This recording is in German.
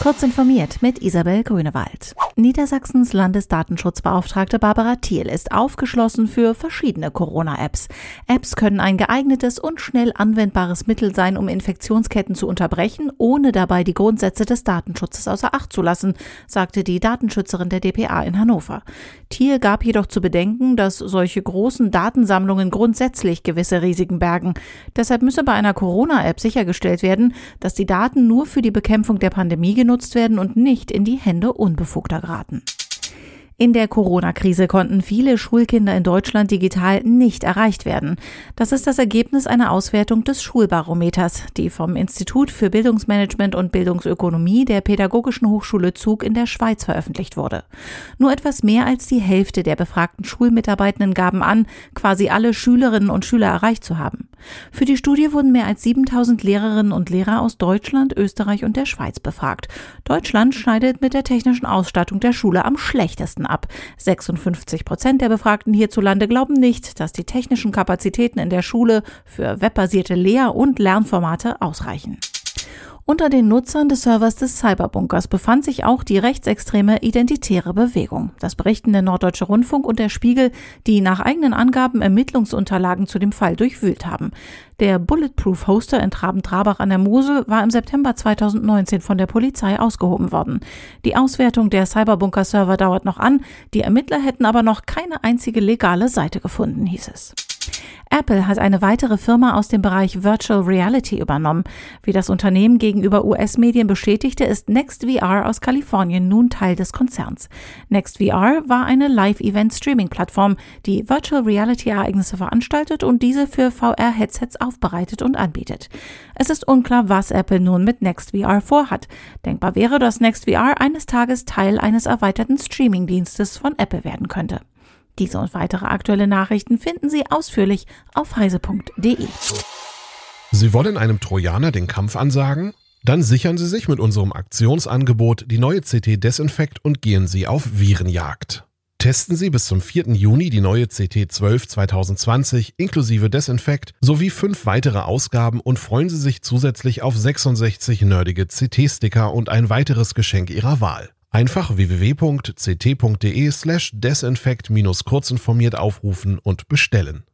Kurz informiert mit Isabel Grünewald. Niedersachsens Landesdatenschutzbeauftragte Barbara Thiel ist aufgeschlossen für verschiedene Corona-Apps. Apps können ein geeignetes und schnell anwendbares Mittel sein, um Infektionsketten zu unterbrechen, ohne dabei die Grundsätze des Datenschutzes außer Acht zu lassen, sagte die Datenschützerin der DPA in Hannover. Thiel gab jedoch zu bedenken, dass solche großen Datensammlungen grundsätzlich gewisse Risiken bergen. Deshalb müsse bei einer Corona-App sichergestellt werden, dass die Daten nur für die Bekämpfung der Pandemie genutzt werden und nicht in die Hände Unbefugter geraten. In der Corona-Krise konnten viele Schulkinder in Deutschland digital nicht erreicht werden. Das ist das Ergebnis einer Auswertung des Schulbarometers, die vom Institut für Bildungsmanagement und Bildungsökonomie der Pädagogischen Hochschule Zug in der Schweiz veröffentlicht wurde. Nur etwas mehr als die Hälfte der befragten Schulmitarbeitenden gaben an, quasi alle Schülerinnen und Schüler erreicht zu haben. Für die Studie wurden mehr als 7000 Lehrerinnen und Lehrer aus Deutschland, Österreich und der Schweiz befragt. Deutschland schneidet mit der technischen Ausstattung der Schule am schlechtesten ab. 56 Prozent der Befragten hierzulande glauben nicht, dass die technischen Kapazitäten in der Schule für webbasierte Lehr- und Lernformate ausreichen. Unter den Nutzern des Servers des Cyberbunkers befand sich auch die rechtsextreme Identitäre Bewegung. Das berichten der Norddeutsche Rundfunk und der Spiegel, die nach eigenen Angaben Ermittlungsunterlagen zu dem Fall durchwühlt haben. Der Bulletproof Hoster in Traben-Trabach an der Mosel war im September 2019 von der Polizei ausgehoben worden. Die Auswertung der Cyberbunker-Server dauert noch an. Die Ermittler hätten aber noch keine einzige legale Seite gefunden, hieß es. Apple hat eine weitere Firma aus dem Bereich Virtual Reality übernommen. Wie das Unternehmen gegenüber US-Medien bestätigte, ist NextVR aus Kalifornien nun Teil des Konzerns. NextVR war eine Live-Event-Streaming-Plattform, die Virtual Reality-Ereignisse veranstaltet und diese für VR-Headsets aufbereitet und anbietet. Es ist unklar, was Apple nun mit NextVR vorhat. Denkbar wäre, dass NextVR eines Tages Teil eines erweiterten Streaming-Dienstes von Apple werden könnte. Diese und weitere aktuelle Nachrichten finden Sie ausführlich auf heise.de. Sie wollen einem Trojaner den Kampf ansagen? Dann sichern Sie sich mit unserem Aktionsangebot die neue CT Desinfekt und gehen Sie auf Virenjagd. Testen Sie bis zum 4. Juni die neue CT 12 2020 inklusive Desinfekt sowie fünf weitere Ausgaben und freuen Sie sich zusätzlich auf 66 nerdige CT-Sticker und ein weiteres Geschenk Ihrer Wahl. Einfach www.ct.de slash desinfekt-kurzinformiert aufrufen und bestellen.